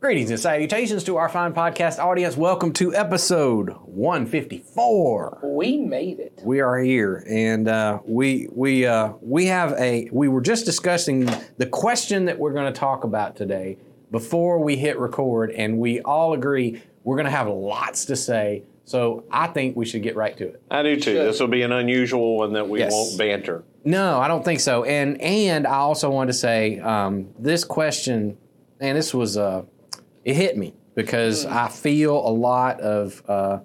Greetings and salutations to our fine podcast audience. Welcome to episode 154. We made it. We are here, and uh, we we uh, we have a. We were just discussing the question that we're going to talk about today before we hit record, and we all agree we're going to have lots to say. So I think we should get right to it. I do too. This will be an unusual one that we Yes. won't banter. No, I don't think so. And and I also want to say um, this question, and this was uh, it hit me because I feel a lot of uh,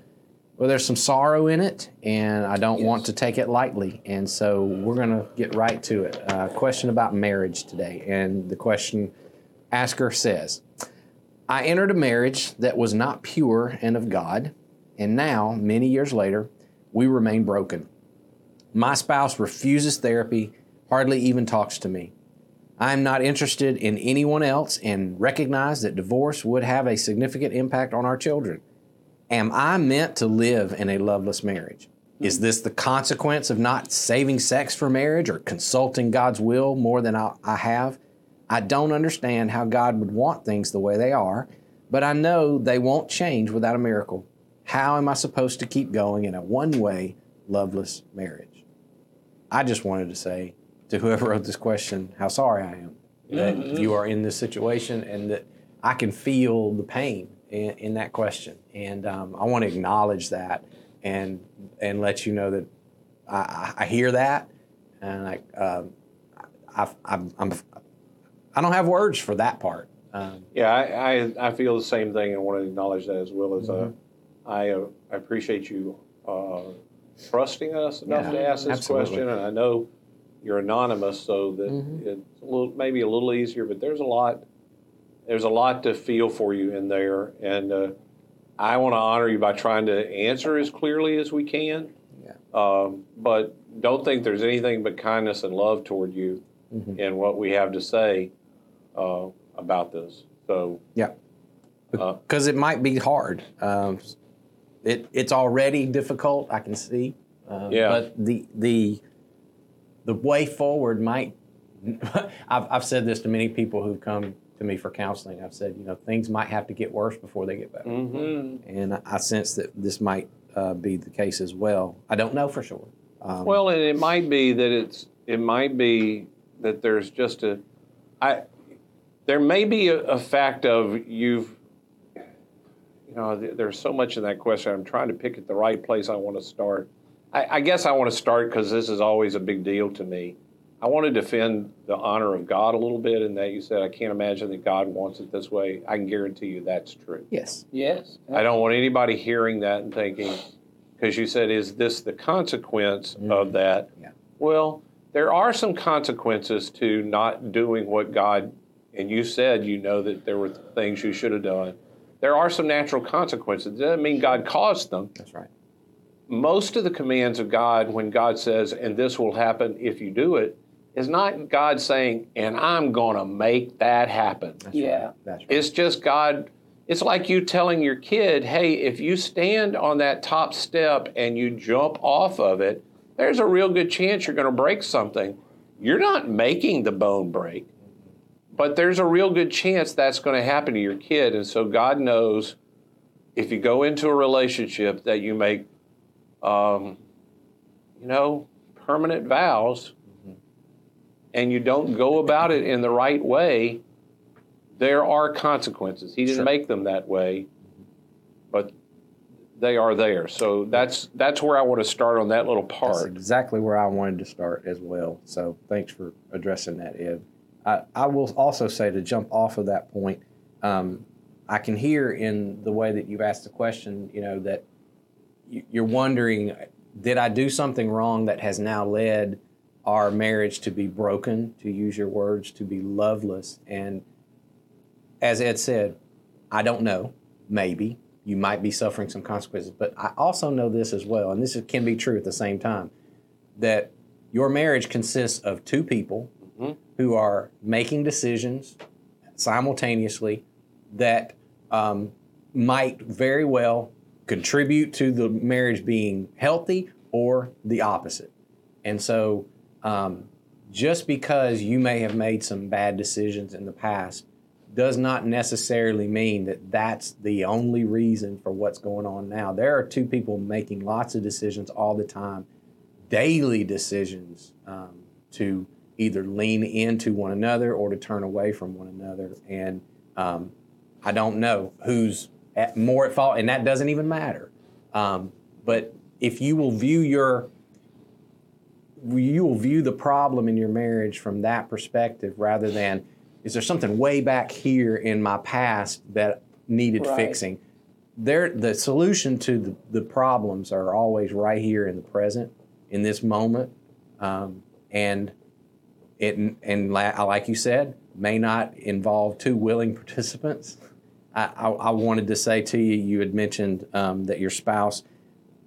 well, there's some sorrow in it, and I don't want to take it lightly. And so we're gonna get right to it. Uh, question about marriage today, and the question asker says, I entered a marriage that was not pure and of God, and now many years later, we remain broken. My spouse refuses therapy, hardly even talks to me. I am not interested in anyone else and recognize that divorce would have a significant impact on our children. Am I meant to live in a loveless marriage? Is this the consequence of not saving sex for marriage or consulting God's will more than I, I have? I don't understand how God would want things the way they are, but I know they won't change without a miracle. How am I supposed to keep going in a one way, loveless marriage? I just wanted to say to whoever wrote this question how sorry I am that you are in this situation and that I can feel the pain in, in that question. And um, I want to acknowledge that and and let you know that I, I, hear that and I, um, I, I'm, I'm, I don't have words for that part. Um, Yeah, I, I, I feel the same thing and want to acknowledge that as well as uh, I, uh, I appreciate you uh, trusting us enough Yeah, to ask this absolutely. question. And I know you're anonymous, so that it's a little, maybe a little easier. But there's a lot, there's a lot to feel for you in there, and uh, I want to honor you by trying to answer as clearly as we can. Yeah. Um, but don't think there's anything but kindness and love toward you Mhm. in what we have to say uh, about this. So Yeah. Uh, Because it might be hard. Um, it, it's already difficult, I can see. Um, Yeah. But the, the, the way forward might, I've, I've said this to many people who've come to me for counseling. I've said, you know, things might have to get worse before they get better. mhm. And I, I sense that this might uh, be the case as well. I don't know for sure. Um, Well, and it might be that it's it might be that there's just a I there may be a, a fact of you've you know th- there's so much in that question. I'm trying to pick at the right place I want to start. I, I guess I want to start because this is always a big deal to me. I want to defend the honor of God a little bit, in that you said I can't imagine that God wants it this way. I can guarantee you that's true. yes. Yes. I don't want anybody hearing that and thinking, because you said, is this the consequence of that? Mm-hmm. Yeah. Well, there are some consequences to not doing what God, and you said you know that there were things you should have done. There are some natural consequences. It doesn't mean God caused them. That's right. Most of the commands of God, when God says, and this will happen if you do it, is not God saying, and I'm going to make that happen. That's Yeah. Right. That's right. It's just God. It's like you telling your kid, hey, if you stand on that top step and you jump off of it, there's a real good chance you're going to break something. You're not making the bone break, but there's a real good chance that's going to happen to your kid. And so God knows if you go into a relationship that you make, um, you know, permanent vows and you don't go about it in the right way, there are consequences. He didn't Sure. make them that way, but they are there. So that's that's where I want to start on that little That's part. exactly where I wanted to start as well. So thanks for addressing that, Ed. I, I will also say to jump off of that point, um, I can hear in the way that you've asked the question, you know, that you're wondering, did I do something wrong that has now led our marriage to be broken, to use your words, to be loveless? And as Ed said, I don't know. Maybe you might be suffering some consequences, but I also know this as well, and this is- can be true at the same time, that your marriage consists of two people Mhm. who are making decisions simultaneously that um, might very well contribute to the marriage being healthy or the opposite. And so, um, just because you may have made some bad decisions in the past does not necessarily mean that that's the only reason for what's going on now. There are two people making lots of decisions all the time, daily decisions um, to either lean into one another or to turn away from one another. And um, I don't know who's at more at fault, and that doesn't even matter. Um, but if you will view your you will view the problem in your marriage from that perspective rather than is there something way back here in my past that needed Right. fixing there the solution to the, the problems are always right here in the present in this moment um, and it and la- like you said may not involve two willing participants I, I, wanted to say to you you had mentioned um, that your spouse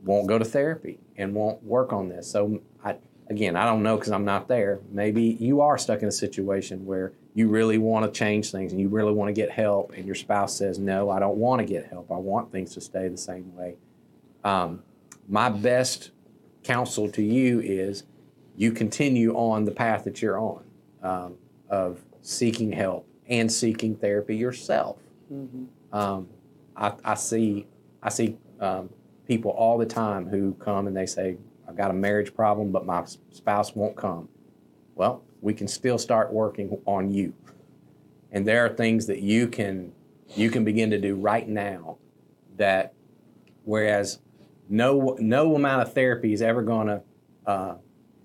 won't go to therapy and won't work on this. So I, again i don't know because i'm not there. Maybe you are stuck in a situation where you really want to change things and you really want to get help and your spouse says no i don't want to get help. I want things to stay the same way. Um, my best counsel to you is you continue on the path that you're on um, of seeking help and seeking therapy yourself um, I, I see I see um, people all the time who come and they say, "I've got a marriage problem, but my spouse won't come." Well, we can still start working on you, and there are things that you can you can begin to do right now that, whereas no no amount of therapy is ever going to uh,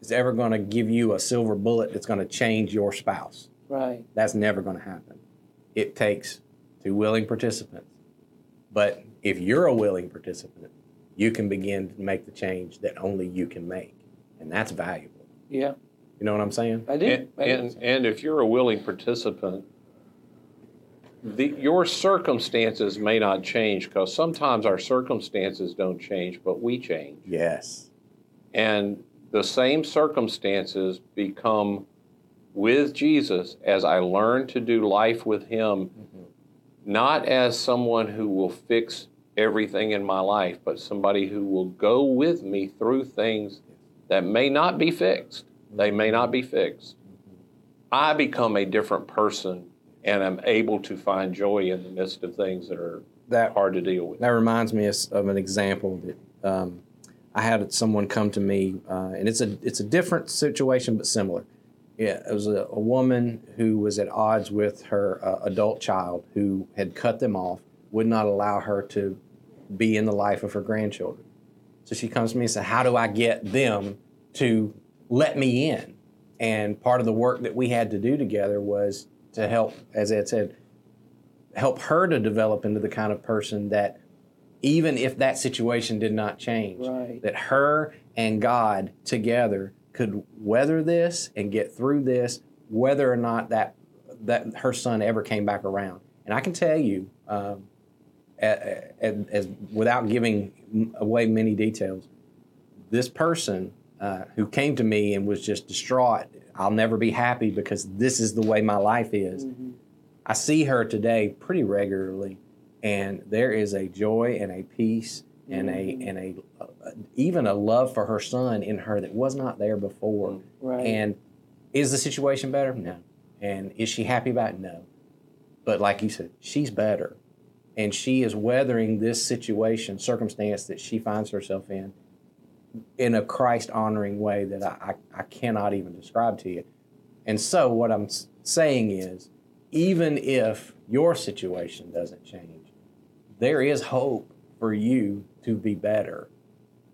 is ever going to give you a silver bullet that's going to change your spouse. Right. That's never going to happen. It takes two willing participants. But if you're a willing participant, you can begin to make the change that only you can make. And that's valuable. Yeah. You know what I'm saying? I do. And, I do. and, and if you're a willing participant, the, your circumstances may not change because sometimes our circumstances don't change, but we change. Yes. And the same circumstances become with Jesus as I learn to do life with Him, mm-hmm. Not as someone who will fix everything in my life, but somebody who will go with me through things that may not be fixed. They may not be fixed. I become a different person and I'm able to find joy in the midst of things that are That hard to deal with. That reminds me of of an example that um, I had someone come to me, uh, and it's a it's a different situation but similar. Yeah, it was a, a woman who was at odds with her uh, adult child who had cut them off, would not allow her to be in the life of her grandchildren. So she comes to me and says, "How do I get them to let me in?" And part of the work that we had to do together was to help, as Ed said, help her to develop into the kind of person that even if that situation did not change Right. that her and god together could weather this and get through this whether or not that that her son ever came back around. And i can tell you um, a- a- as, without giving away many details this person uh, who came to me and was just distraught i'll never be happy because this is the way my life is. I see her today pretty regularly, and there is a joy and a peace and a and a even a love for her son in her that was not there before. Right. And is the situation better? No. And is she happy about it? No. But like you said, she's better, and she is weathering this situation, circumstance that she finds herself in, in a Christ honoring way that I, I, I cannot even describe to you. And so, what I'm saying is, even if your situation doesn't change, there is hope for you to be better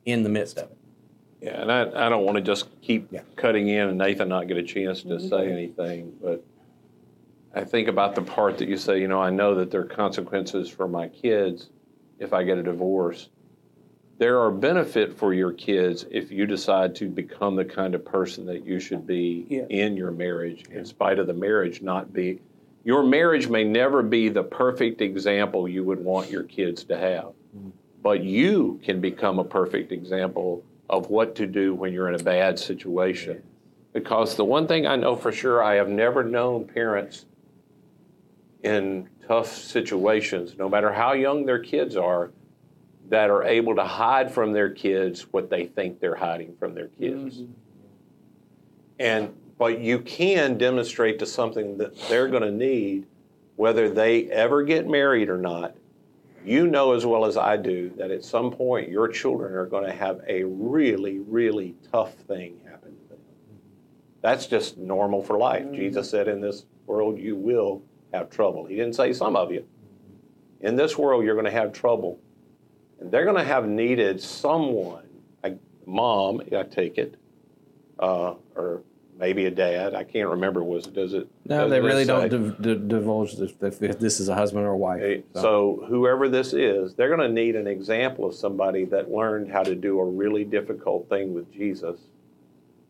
in the midst of it. Yeah, and I, I don't want to just keep Yeah. cutting in and Nathan not get a chance to mm-hmm. say anything, but I think about the part that you say, you know, I know that there are consequences for my kids if I get a divorce. There are benefit for your kids if you decide to become the kind of person that you should be Yeah. in your marriage, in spite of the marriage not be. Your marriage may never be the perfect example you would want your kids to have mm-hmm. But you can become a perfect example of what to do when you're in a bad situation. Because the one thing I know for sure, I have never known parents in tough situations, no matter how young their kids are, that are able to hide from their kids what they think they're hiding from their kids. Mm-hmm. And but you can demonstrate to something that they're going to need whether they ever get married or not, you know as well as I do that at some point your children are going to have a really, really tough thing happen to them. That's just normal for life. Mm-hmm. Jesus said, In this world you will have trouble. He didn't say some of you. In this world you're going to have trouble. And they're going to have needed someone, a mom, I take it, uh, or maybe a dad. I can't remember. Was does it? No, does they really don't divulge if, if, this is a husband or a wife. So. so whoever this is, they're going to need an example of somebody that learned how to do a really difficult thing with Jesus,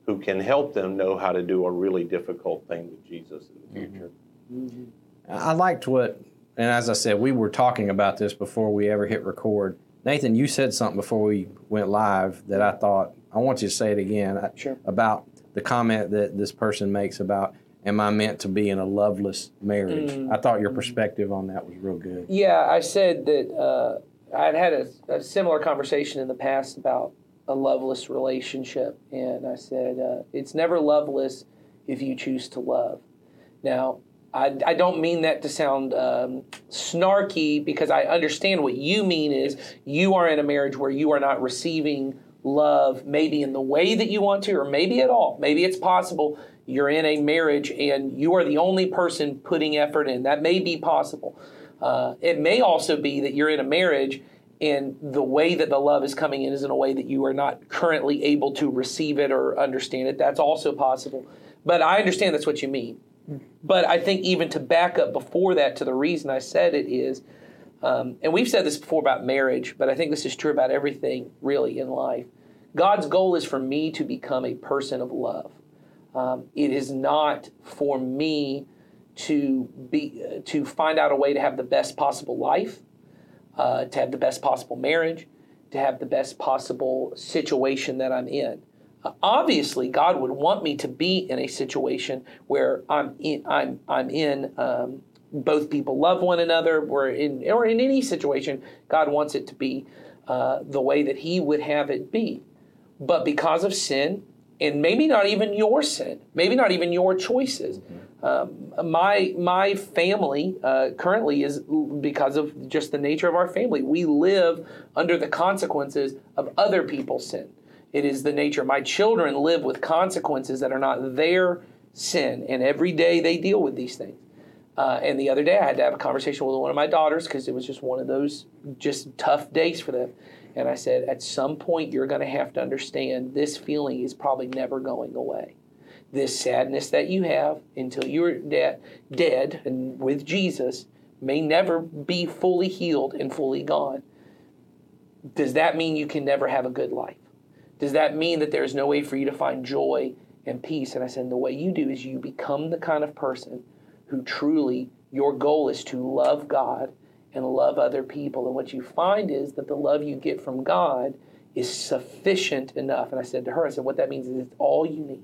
who can help them know how to do a really difficult thing with Jesus in the future. Mm-hmm. I liked what, and as I said, we were talking about this before we ever hit record. Nathan, you said something before we went live that I thought I want you to say it again sure. about the comment that this person makes about am I meant to be in a loveless marriage? Mm. I thought your perspective on that was real good. Yeah, I said that uh, I'd had a, a, similar conversation in the past about a loveless relationship, and I said uh, it's never loveless if you choose to love. Now, I, I don't mean that to sound um, snarky because I understand what you mean is you are in a marriage where you are not receiving love maybe in the way that you want to, or maybe at all. Maybe it's possible you're in a marriage and you are the only person putting effort in. That may be possible. Uh, it may also be that you're in a marriage and the way that the love is coming in is in a way that you are not currently able to receive it or understand it. That's also possible. But I understand that's what you mean. But I think even to back up before that to the reason I said it is, um, and we've said this before about marriage, but I think this is true about everything really in life. God's goal is for me to become a person of love. Um, it is not for me to be uh, to find out a way to have the best possible life, uh, to have the best possible marriage, to have the best possible situation that I'm in. Uh, obviously, God would want me to be in a situation where I'm in, I'm I'm in. Um, both people love one another, or in or in any situation, God wants it to be uh, the way that He would have it be. But because of sin, and maybe not even your sin, maybe not even your choices. Um, my my family uh, currently is because of just the nature of our family. We live under the consequences of other people's sin. It is the nature. My children live with consequences that are not their sin, and every day they deal with these things. Uh, and the other day, I had to have a conversation with one of my daughters because it was just one of those just tough days for them. And I said, at some point, you're going to have to understand this feeling is probably never going away. This sadness that you have until you're de- dead and with Jesus may never be fully healed and fully gone. Does that mean you can never have a good life? Does that mean that there's no way for you to find joy and peace? And I said, the way you do is you become the kind of person who truly your goal is to love God and love other people. And what you find is that the love you get from God is sufficient enough. And I said to her, I said, what that means is it's all you need.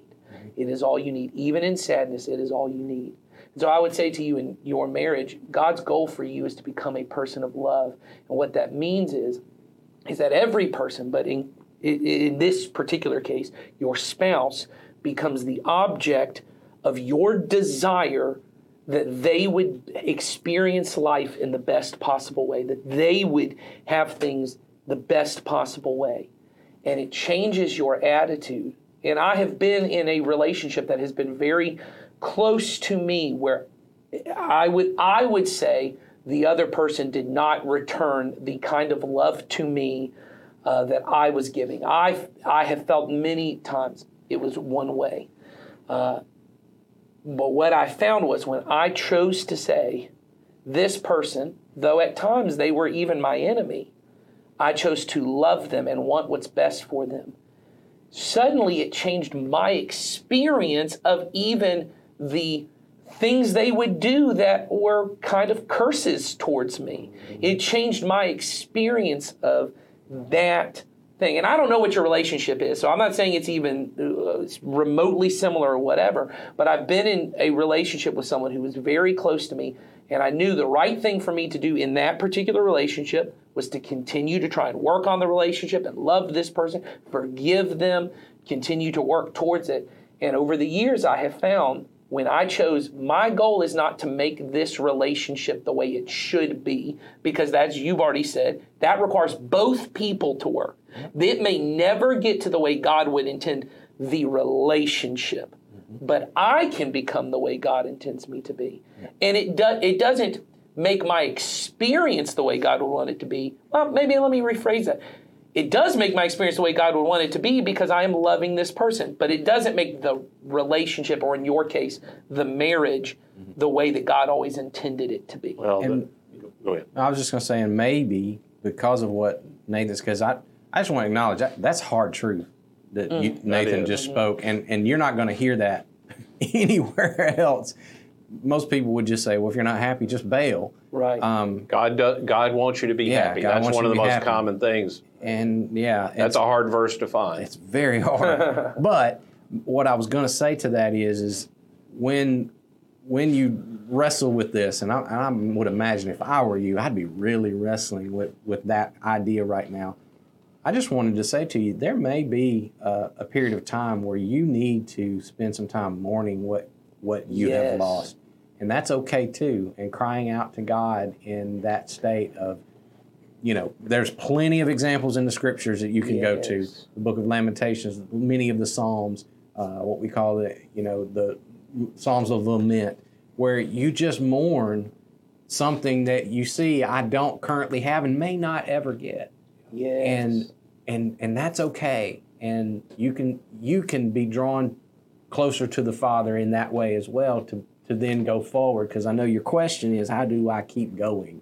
It is all you need. Even in sadness, it is all you need. And so I would say to you in your marriage, God's goal for you is to become a person of love. And what that means is, is that every person, but in, in this particular case, your spouse becomes the object of your desire that they would experience life in the best possible way, that they would have things the best possible way. And it changes your attitude. And I have been in a relationship that has been very close to me where I would I would say the other person did not return the kind of love to me uh, that I was giving. I I have felt many times it was one way. Uh, but what I found was when I chose to say, this person, though at times they were even my enemy, I chose to love them and want what's best for them. Suddenly it changed my experience of even the things they would do that were kind of curses towards me. It changed my experience of that thing. And I don't know what your relationship is, so I'm not saying it's even uh, remotely similar or whatever, but I've been in a relationship with someone who was very close to me, and I knew the right thing for me to do in that particular relationship was to continue to try and work on the relationship and love this person, forgive them, continue to work towards it. And over the years, I have found when I chose, my goal is not to make this relationship the way it should be, because as you've already said, that requires both people to work. It may never get to the way God would intend the relationship, but I can become the way God intends me to be. And it, do, it doesn't make my experience the way God would want it to be. Well, maybe let me rephrase that it does make my experience the way God would want it to be because I am loving this person, but it doesn't make the relationship, or in your case, the marriage, the way that God always intended it to be. Well, And- the, go ahead. I was just going to say, and maybe because of what Nathan's, because I, I just want to acknowledge that that's hard truth that you, Nathan is. just spoke, and and you're not going to hear that anywhere else. Most people would just say, well, if you're not happy, just bail. Right. Um, God does, God wants you to be Yeah, happy. God That's one of the most happy. common things. and yeah, That's a hard verse to find. it's very hard. but what I was going to say to that is, is when when you wrestle with this, and I, and I would imagine if I were you, I'd be really wrestling with with that idea right now. I just wanted to say to you, there may be a, a period of time where you need to spend some time mourning what what you have lost, and that's okay too. And crying out to God in that state of, you know, there's plenty of examples in the scriptures that you can go to. The Book of Lamentations, many of the Psalms, uh, what we call the you know the Psalms of lament, where you just mourn something that you see I don't currently have and may not ever get yes. and and and that's okay. And you can you can be drawn closer to the father in that way as well to to then go forward. Because i know your question is how do i keep going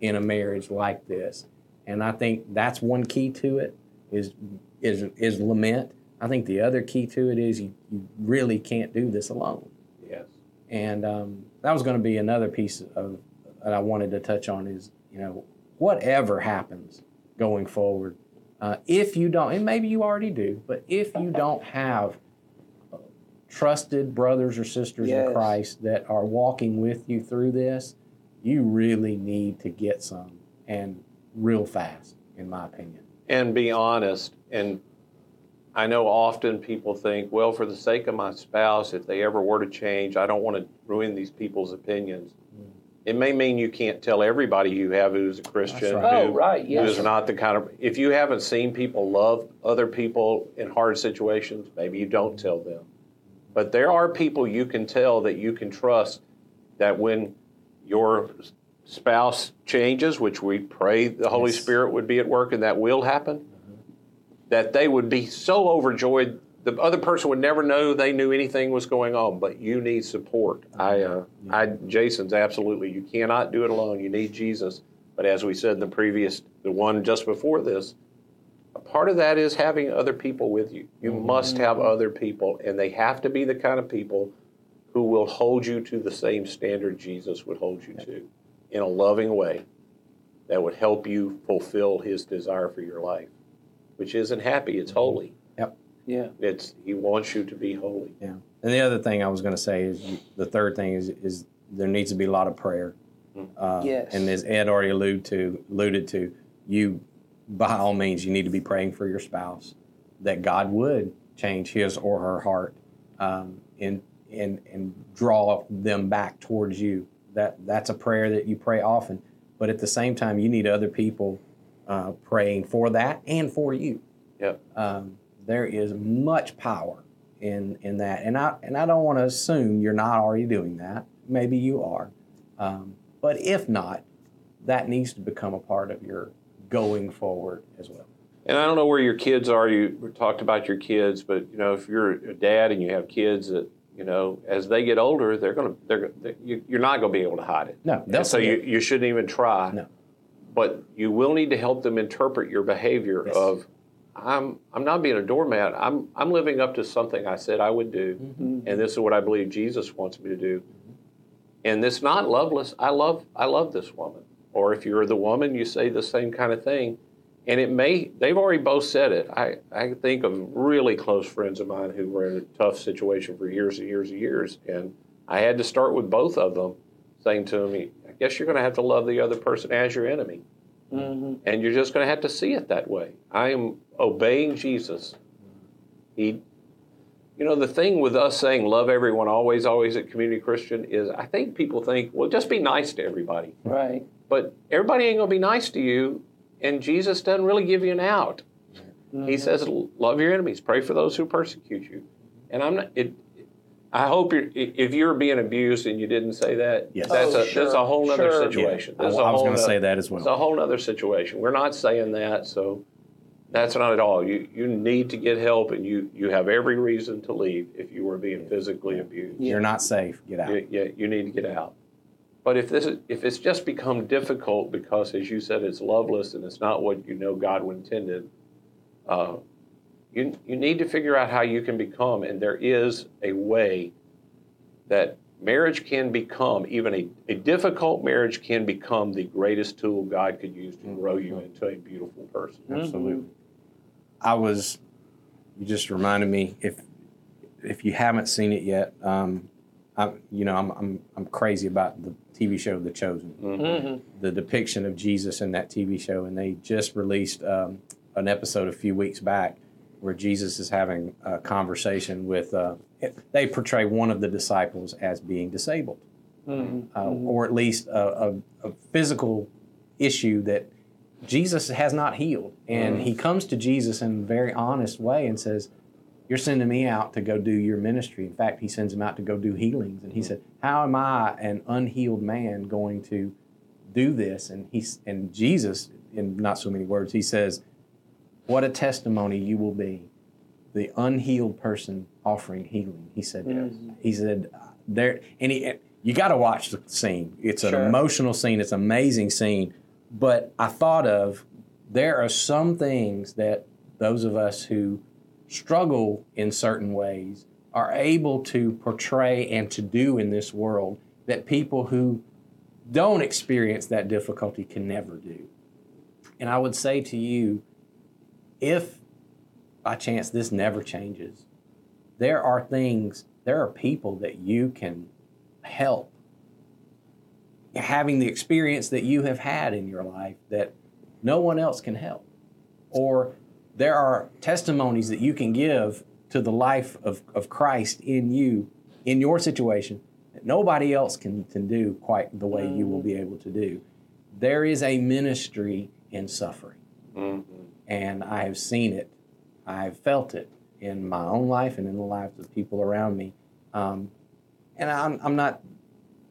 in a marriage like this? And i think that's one key to it is is is lament. I think the other key to it is you, you really can't do this alone. Yes. and um, that was going to be another piece of that I wanted to touch on is you know whatever happens going forward, uh, if you don't, and maybe you already do, but if you don't have trusted brothers or sisters Yes. in Christ that are walking with you through this, you really need to get some and real fast, in my opinion. and be honest. And I know often people think, well, for the sake of my spouse, if they ever were to change, I don't want to ruin these people's opinions. It may mean you can't tell everybody you have who's a Christian, right. who, Oh, right, yes. who is not the kind of. If you haven't seen people love other people in hard situations, maybe you don't tell them. But there are people you can tell that you can trust that when your spouse changes, which we pray the Holy Yes. Spirit would be at work and that will happen, that they would be so overjoyed. The other person would never know they knew anything was going on, but you need support. I, uh, I, Jason's absolutely. You cannot do it alone. You need Jesus. But as we said in the previous, the one just before this, a part of that is having other people with you. You must have other people, and they have to be the kind of people who will hold you to the same standard Jesus would hold you to in a loving way that would help you fulfill his desire for your life, which isn't happy, it's holy. Yep. yeah. It's he wants you to be holy. Yeah. And the other thing I was going to say is the third thing is is there needs to be a lot of prayer. Uh, Yes. And as Ed already alluded to, alluded to, you by all means you need to be praying for your spouse that God would change his or her heart um, and and and draw them back towards you. That that's a prayer that you pray often, but at the same time you need other people uh, praying for that and for you Yep. um, there is much power in in that, and I and I don't want to assume you're not already doing that. Maybe you are, um, but if not, that needs to become a part of your going forward as well. And I don't know where your kids are. You talked about your kids, but you know, if you're a dad and you have kids that you know, as they get older, they're gonna they're, they you- you're not gonna be able to hide it. No, And so you, you shouldn't even try. No. But you will need to help them interpret your behavior Yes. of I'm I'm not being a doormat. I'm I'm living up to something I said I would do, Mm-hmm. and this is what I believe Jesus wants me to do. And it's not loveless. I love I love this woman. Or if you're the woman, you say the same kind of thing. And it may they've already both said it. I, I think of really close friends of mine who were in a tough situation for years and years and years. And I had to start with both of them saying to them, I guess you're gonna have to love the other person as your enemy. Hmm And you're just going to have to see it that way. I am obeying Jesus. He You know, the thing with us saying love everyone always, always at Community Christian is I think people think, well, just be nice to everybody. Right. But everybody ain't going to be nice to you, and Jesus doesn't really give you an out. Mm-hmm. He says, love your enemies, pray for those who persecute you. And I'm not, it, I hope you're, if you're being abused and you didn't say that, Yes. that's, Oh, a, that's a whole other sure. situation. Yeah, I, That's I a was going to say that as well. It's a whole other situation. We're not saying that, so that's not at all. You you need to get help, and you you have every reason to leave if you were being physically abused. You're not safe. Get out. You, you, you need to get out. But if this is, if it's just become difficult because, as you said, it's loveless and it's not what you know God intended, uh, you you need to figure out how you can become, and there is a way that marriage can become even a, a difficult marriage can become the greatest tool God could use to grow you into a beautiful person. Absolutely. I was. You just reminded me if if you haven't seen it yet, um, I you know I'm I'm I'm crazy about the TV show The Chosen. Mm-hmm. The depiction of Jesus in that TV show, and they just released um, an episode a few weeks back where Jesus is having a conversation with. Uh, they portray one of the disciples as being disabled, Mm-hmm. uh, or at least a, a, a physical issue that Jesus has not healed. And he comes to Jesus in a very honest way and says, You're sending me out to go do your ministry. In fact, he sends him out to go do healings. And he said, How am I, an unhealed man, going to do this? And he's and Jesus, in not so many words, he says, What a testimony you will be. The unhealed person offering healing. He said, mm-hmm. he said, uh, there and he you got to watch the scene. It's an Sure. emotional scene. It's an amazing scene. But I thought of there are some things that those of us who struggle in certain ways are able to portray and to do in this world that people who don't experience that difficulty can never do. And I would say to you, if by chance this never changes, there are things, there are people that you can help having the experience that you have had in your life that no one else can help. Or there are testimonies that you can give to the life of, of Christ in you, in your situation, that nobody else can, can do quite the way you will mm. be able to do. There is a ministry in suffering. Mm-hmm. And I have seen it, I have felt it in my own life and in the lives of people around me. Um, and I'm, I'm not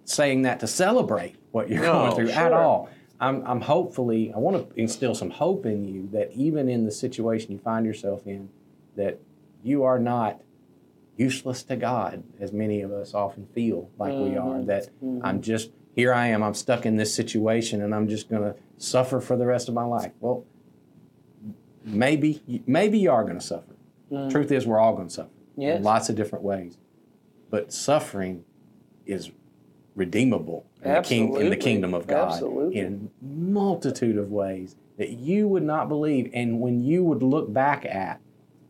saying that to celebrate what you're No, going through at all. I'm, I'm hopefully, I want to instill some hope in you that even in the situation you find yourself in, that you are not useless to God, as many of us often feel like we are. That I'm just, here I am, I'm stuck in this situation and I'm just going to suffer for the rest of my life. Well, maybe, maybe you are going to suffer. Truth is, we're all going to suffer Yes. in lots of different ways. But suffering is redeemable in the, king, in the kingdom of God Absolutely. in multitude of ways that you would not believe. And when you would look back at,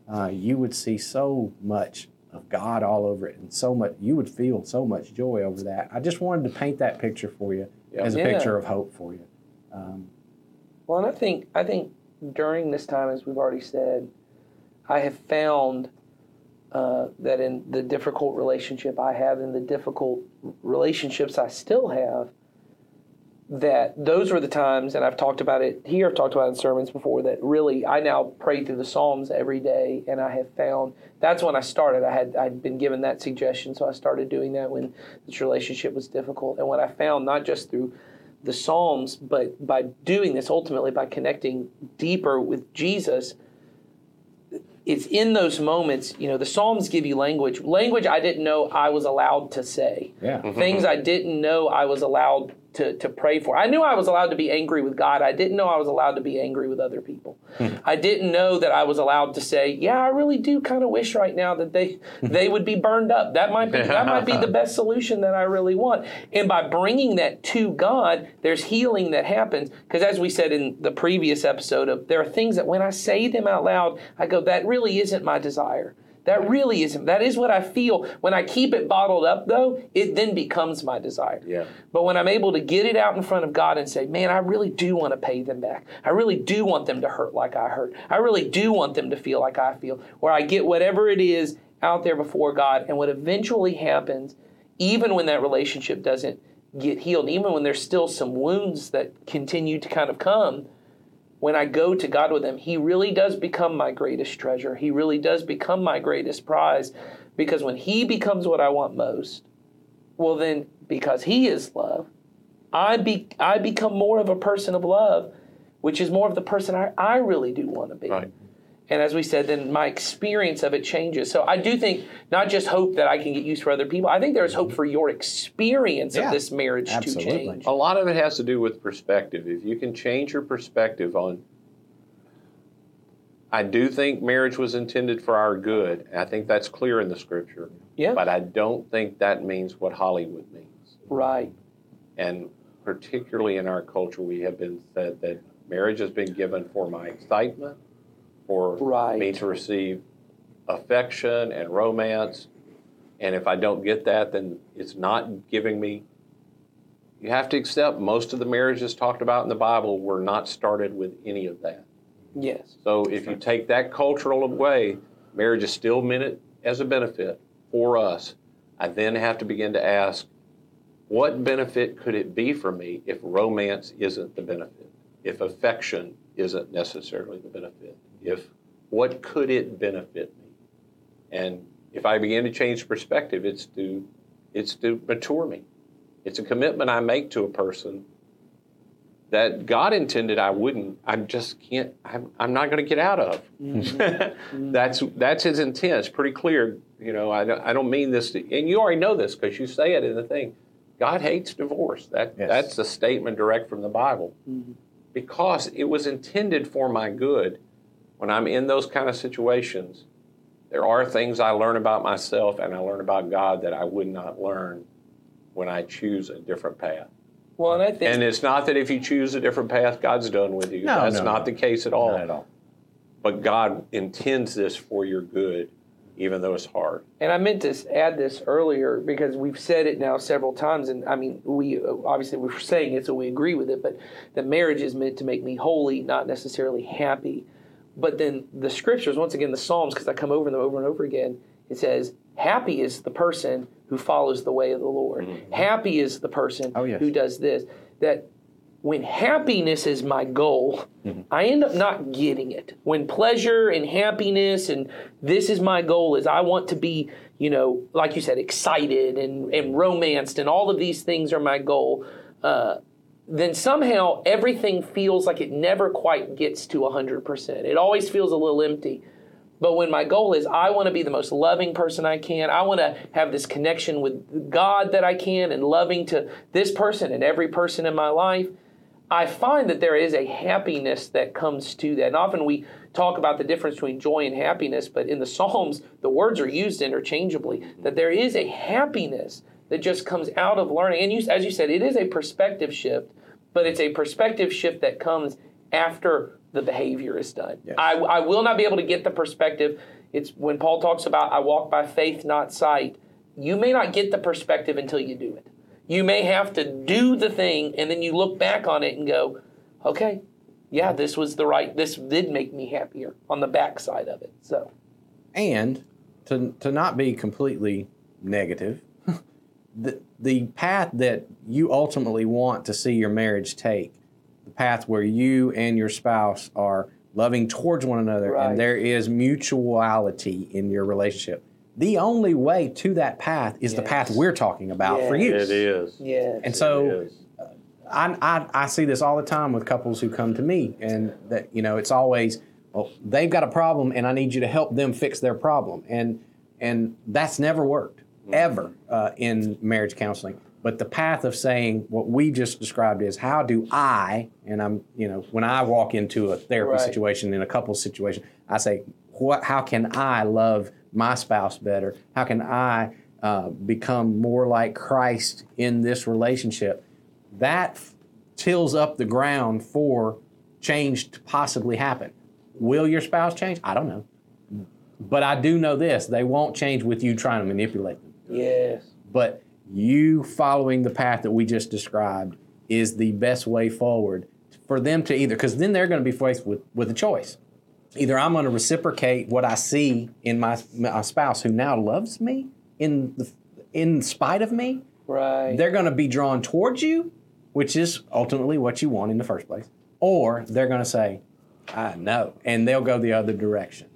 uh, you would see so much of God all over it, and so much. You would feel so much joy over that. I just wanted to paint that picture for you Yeah. as a Yeah. picture of hope for you. Um, Well, and I think I think during this time, as we've already said, I have found uh, that in the difficult relationship I have, in the difficult relationships I still have, that those were the times, and I've talked about it here. I've talked about it in sermons before. That really, I now pray through the Psalms every day, and I have found that's when I started. I had I'd been given that suggestion, so I started doing that when this relationship was difficult. And what I found, not just through the Psalms, but by doing this, ultimately by connecting deeper with Jesus, it's in those moments, you know, the Psalms give you language, language I didn't know I was allowed to say, yeah. things I didn't know I was allowed to, to pray for. I knew I was allowed to be angry with God. I didn't know I was allowed to be angry with other people. Hmm. I didn't know that I was allowed to say, yeah, I really do kind of wish right now that they hmm. they would be burned up. That might be that might be the best solution that I really want. And by bringing that to God, there's healing that happens because as we said in the previous episode of there are things that when I say them out loud, I go that really isn't my desire. That really isn't. That is what I feel. When I keep it bottled up, though, it then becomes my desire. Yeah. But when I'm able to get it out in front of God and say, man, I really do want to pay them back. I really do want them to hurt like I hurt. I really do want them to feel like I feel. Or I get whatever it is out there before God. And what eventually happens, even when that relationship doesn't get healed, even when there's still some wounds that continue to kind of come, when I go to God with Him, He really does become my greatest treasure. He really does become my greatest prize because when He becomes what I want most, well, then because He is love, I, be, I become more of a person of love, which is more of the person I, I really do want to be. Right. And as we said, then my experience of it changes. So I do think not just hope that I can get used for other people. I think there's hope for your experience Yeah, of this marriage absolutely. to change. A lot of it has to do with perspective. If you can change your perspective on, I do think marriage was intended for our good. I think that's clear in the scripture. Yeah. But I don't think that means what Hollywood means. Right. And particularly in our culture, we have been said that marriage has been given for my excitement, for Right. me to receive affection and romance. And if I don't get that, then it's not giving me. You have to accept most of the marriages talked about in the Bible were not started with any of that. Yes. So if you take that cultural away, marriage is still meant as a benefit for us. I then have to begin to ask, what benefit could it be for me if romance isn't the benefit? If affection isn't necessarily the benefit? If what could it benefit me? And if I begin to change perspective, it's to it's to mature me. It's a commitment I make to a person that God intended I wouldn't. I just can't. I'm, I'm not going to get out of. Mm-hmm. that's that's His intent. It's pretty clear. You know, I don't, I don't mean this, to, and you already know this because you say it in the thing. God hates divorce. That Yes. that's a statement direct from the Bible, mm-hmm. because it was intended for my good. When I'm in those kind of situations, there are things I learn about myself and I learn about God that I would not learn when I choose a different path. Well, and I think And it's not that if you choose a different path, God's done with you. No, That's no, not no. the case at all. Not at all. But God intends this for your good, even though it's hard. And I meant to add this earlier because we've said it now several times, and I mean, we obviously we're saying it, so we agree with it. But that marriage is meant to make me holy, not necessarily happy. But then the scriptures, once again, the Psalms, because I come over them over and over again, it says, "Happy is the person who follows the way of the Lord. Happy is the person Oh, yes. who does this." That when happiness is my goal, I end up not getting it. When pleasure and happiness and this is my goal is I want to be, you know, like you said, excited and, and romanced and all of these things are my goal. Uh, then somehow everything feels like it never quite gets to 100%. It always feels a little empty. But when my goal is I want to be the most loving person I can, I want to have this connection with God that I can and loving to this person and every person in my life, I find that there is a happiness that comes to that. And often we talk about the difference between joy and happiness, but in the Psalms, the words are used interchangeably. That there is a happiness that just comes out of learning. And you, as you said, it is a perspective shift, but it's a perspective shift that comes after the behavior is done. Yes. I, I will not be able to get the perspective. It's when Paul talks about I walk by faith, not sight. You may not get the perspective until you do it. You may have to do the thing and then you look back on it and go, okay, yeah, this was the right, this did make me happier on the backside of it. So, and to, to not be completely negative, the, the path that you ultimately want to see your marriage take, the path where you and your spouse are loving towards one another Right. and there is mutuality in your relationship. The only way to that path is the path we're talking about for you. It is. yeah. And so uh, I, I, I see this all the time with couples who come to me, and that you know it's always, well, they've got a problem, and I need you to help them fix their problem, and and that's never worked ever uh, in marriage counseling. But the path of saying what we just described is how do I, and I'm you know when I walk into a therapy Right. situation in a couple situation, I say what how can I love my spouse better? How can I uh, become more like Christ in this relationship? that tills up the ground for change to possibly happen. Will your spouse change? I don't know. But I do know this they won't change with you trying to manipulate them. Yes. But you following the path that we just described is the best way forward for them to either, because then they're going to be faced with, with a choice. either I'm going to reciprocate what I see in my, my spouse who now loves me in the in spite of me. Right. They're going to be drawn towards you, which is ultimately what you want in the first place, or they're going to say, "I know," and they'll go the other direction.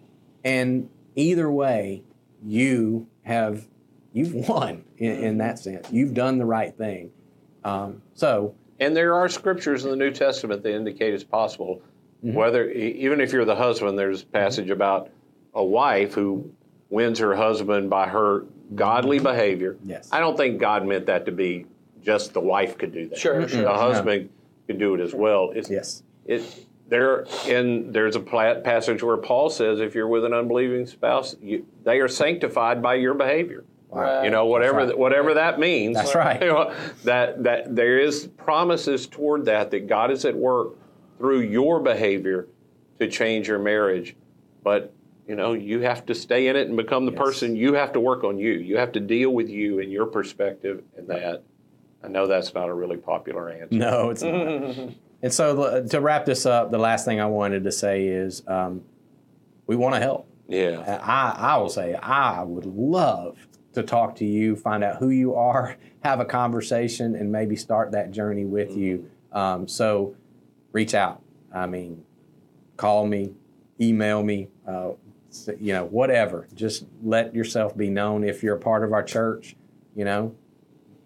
And either way, you have you've won in, in that mm-hmm. sense. You've done the right thing. Um, so And there are scriptures in the New Testament that indicate it's possible. Mm-hmm. Whether e- even if you're the husband, there's a passage about a wife who wins her husband by her godly behavior. Yes. I don't think God meant that to be just the wife could do that. Sure, sure. The husband could do it as well. It's, yes, it there and there's a passage where Paul says if you're with an unbelieving spouse, you, they are sanctified by your behavior. Right. You know, whatever right. whatever that means. That's right. You know, that that there is promises toward that that God is at work through your behavior to change your marriage, but you know you have to stay in it and become the Yes. person. You have to work on you. You have to deal with you and your perspective and that. I know that's not a really popular answer. no, it's not. and so to wrap this up, the last thing I wanted to say is um, we want to help. Yeah. I, I will say I would love to talk to you, find out who you are, have a conversation, and maybe start that journey with you. Um, so reach out. I mean, call me, email me, uh, you know, whatever. Just let yourself be known. If you're a part of our church, you know,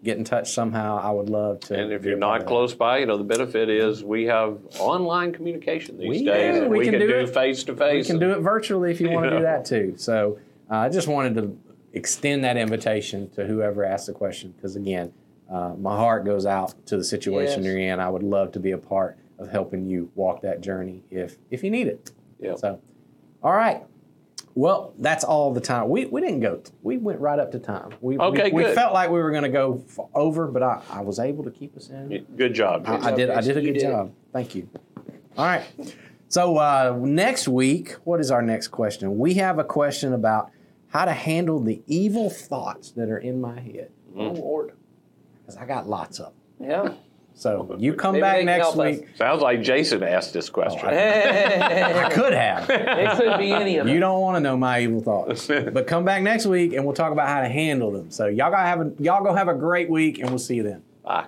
get in touch somehow. I would love to. And if you're not close by, you know, the benefit is we have online communication these We- days. and we we, can can do do it. face to face. We can do it virtually if you want to do that too. So uh, I just wanted to extend that invitation to whoever asked the question because again, uh, my heart goes out to the situation Yes. you're in. I would love to be a part of helping you walk that journey if if you need it. Yeah. So, all right. Well, that's all the time. We, we didn't go. we went right up to time. We, Okay, we, we felt like we were going to go f- over, but I, I was able to keep us in. Good job. I, I did. I did a good did. job. Thank you. All right. So uh, next week, what is our next question? We have a question about how to handle the evil thoughts that are in my head mm. Oh, Lord. because I got lots of them. Yeah. So you come Maybe they back can next help us. week. Sounds like Jason asked this question. Oh, I it could have. It could be any of them. You don't want to know my evil thoughts, but come back next week and we'll talk about how to handle them. So y'all gotta have a y'all go have a great week, and we'll see you then. Bye.